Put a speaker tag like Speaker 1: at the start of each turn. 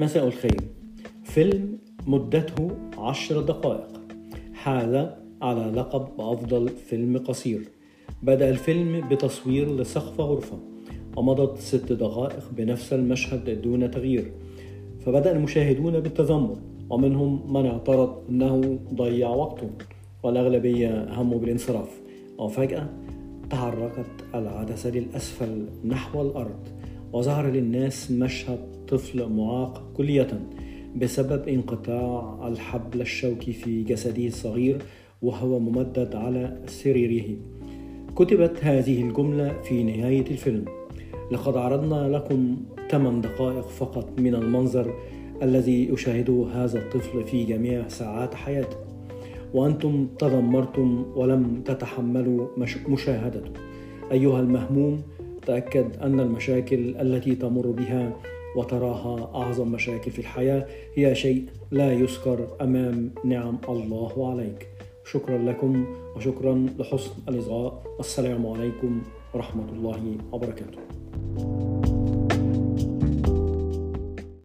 Speaker 1: مساء الخير. فيلم مدته عشر دقائق. حاز على لقب أفضل فيلم قصير. بدأ الفيلم بتصوير لسقف غرفة ومضت ست دقائق بنفس المشهد دون تغيير. فبدأ المشاهدون بالتذمر ومنهم من اعترض أنه ضيع وقته. والأغلبية هموا بالانصراف. وفجأة تحركت العدسة للأسفل نحو الأرض. وظهر للناس مشهد طفل معاق كلية بسبب انقطاع الحبل الشوكي في جسده الصغير وهو ممدد على سريره. كتبت هذه الجملة في نهاية الفيلم. لقد عرضنا لكم 8 دقائق فقط من المنظر الذي يشاهده هذا الطفل في جميع ساعات حياته. وأنتم تذمرتم ولم تتحملوا مشاهدته. أيها المهموم تأكد أن المشاكل التي تمر بها وتراها أعظم مشاكل في الحياة هي شيء لا يذكر أمام نعم الله عليك. شكرا لكم وشكرا لحسن الإصغاء والسلام عليكم ورحمة الله وبركاته.